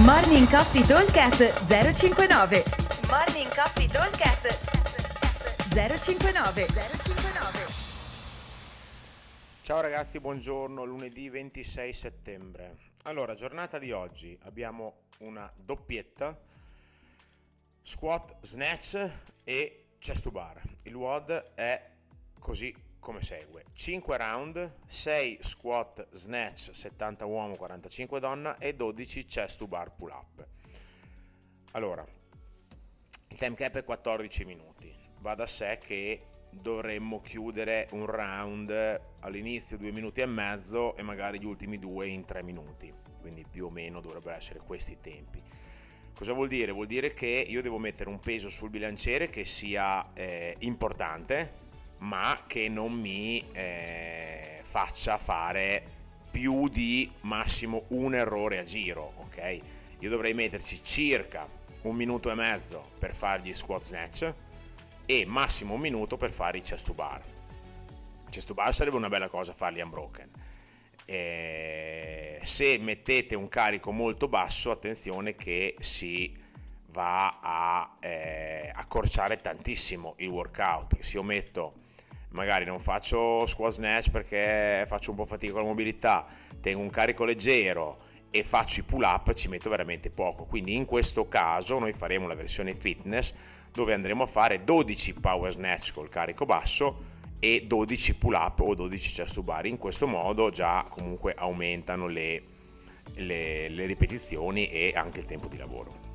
Morning Coffee Talkcast 059 Morning Coffee Talkcast 059 059 Ciao ragazzi, buongiorno, lunedì 26 settembre. Allora, giornata di oggi abbiamo una doppietta, squat, snatch e chest to bar. Il WOD è così come segue. 5 round 6 squat snatch 70 uomo 45 donna e 12 chest to bar pull up. Allora il time cap è 14 minuti. Va da sé che dovremmo chiudere un round all'inizio 2 minuti e mezzo e magari gli ultimi due in 3 minuti. Quindi più o meno dovrebbero essere questi i tempi. Cosa vuol dire? Vuol dire che io devo mettere un peso sul bilanciere che sia eh, importante, ma che non mi eh, faccia fare più di massimo un errore a giro, ok? Io dovrei metterci circa un minuto e mezzo per fare gli squat snatch e massimo un minuto per fare i chest to bar. Chest to bar sarebbe una bella cosa farli unbroken. E se mettete un carico molto basso, attenzione che si va a eh, accorciare tantissimo il workout, perché se io metto magari non faccio squat snatch perché faccio un po' fatica con la mobilità, tengo un carico leggero e faccio i pull up, ci metto veramente poco. Quindi in questo caso noi faremo la versione fitness dove andremo a fare 12 power snatch col carico basso e 12 pull up o 12 chest to bar. In questo modo già comunque aumentano le, le, le ripetizioni e anche il tempo di lavoro.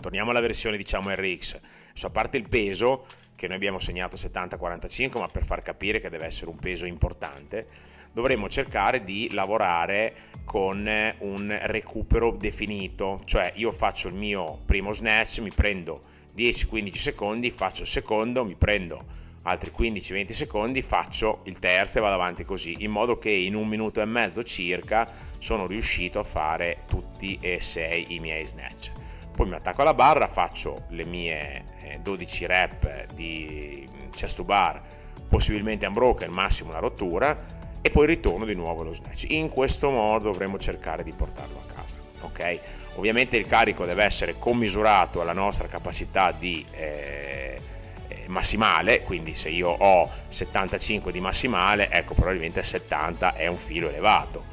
Torniamo alla versione diciamo RX, so, a parte il peso che noi abbiamo segnato 70-45, ma per far capire che deve essere un peso importante, dovremo cercare di lavorare con un recupero definito, cioè io faccio il mio primo snatch, mi prendo 10-15 secondi, faccio il secondo, mi prendo altri 15-20 secondi, faccio il terzo e vado avanti così, in modo che in un minuto e mezzo circa sono riuscito a fare tutti e sei i miei snatch poi mi attacco alla barra, faccio le mie 12 eh, rep di chest to bar, possibilmente unbroken, massimo una rottura, e poi ritorno di nuovo allo snatch. In questo modo dovremo cercare di portarlo a casa. Ok? Ovviamente il carico deve essere commisurato alla nostra capacità di eh, eh massimale, quindi se io ho 75 di massimale, ecco probabilmente 70 è un filo elevato.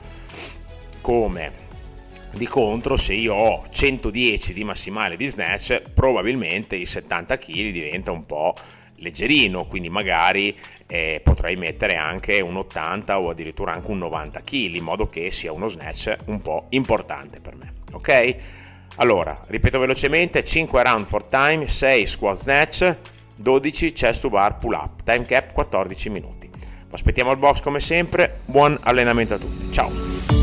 Come di contro, se io ho 110 di massimale di snatch, probabilmente i 70 kg diventa un po' leggerino, quindi magari eh, potrei mettere anche un 80 o addirittura anche un 90 kg, in modo che sia uno snatch un po' importante per me. Ok? Allora, ripeto velocemente, 5 round for time, 6 squat snatch, 12 chest to bar pull up, time cap 14 minuti. Aspettiamo il box come sempre, buon allenamento a tutti, ciao!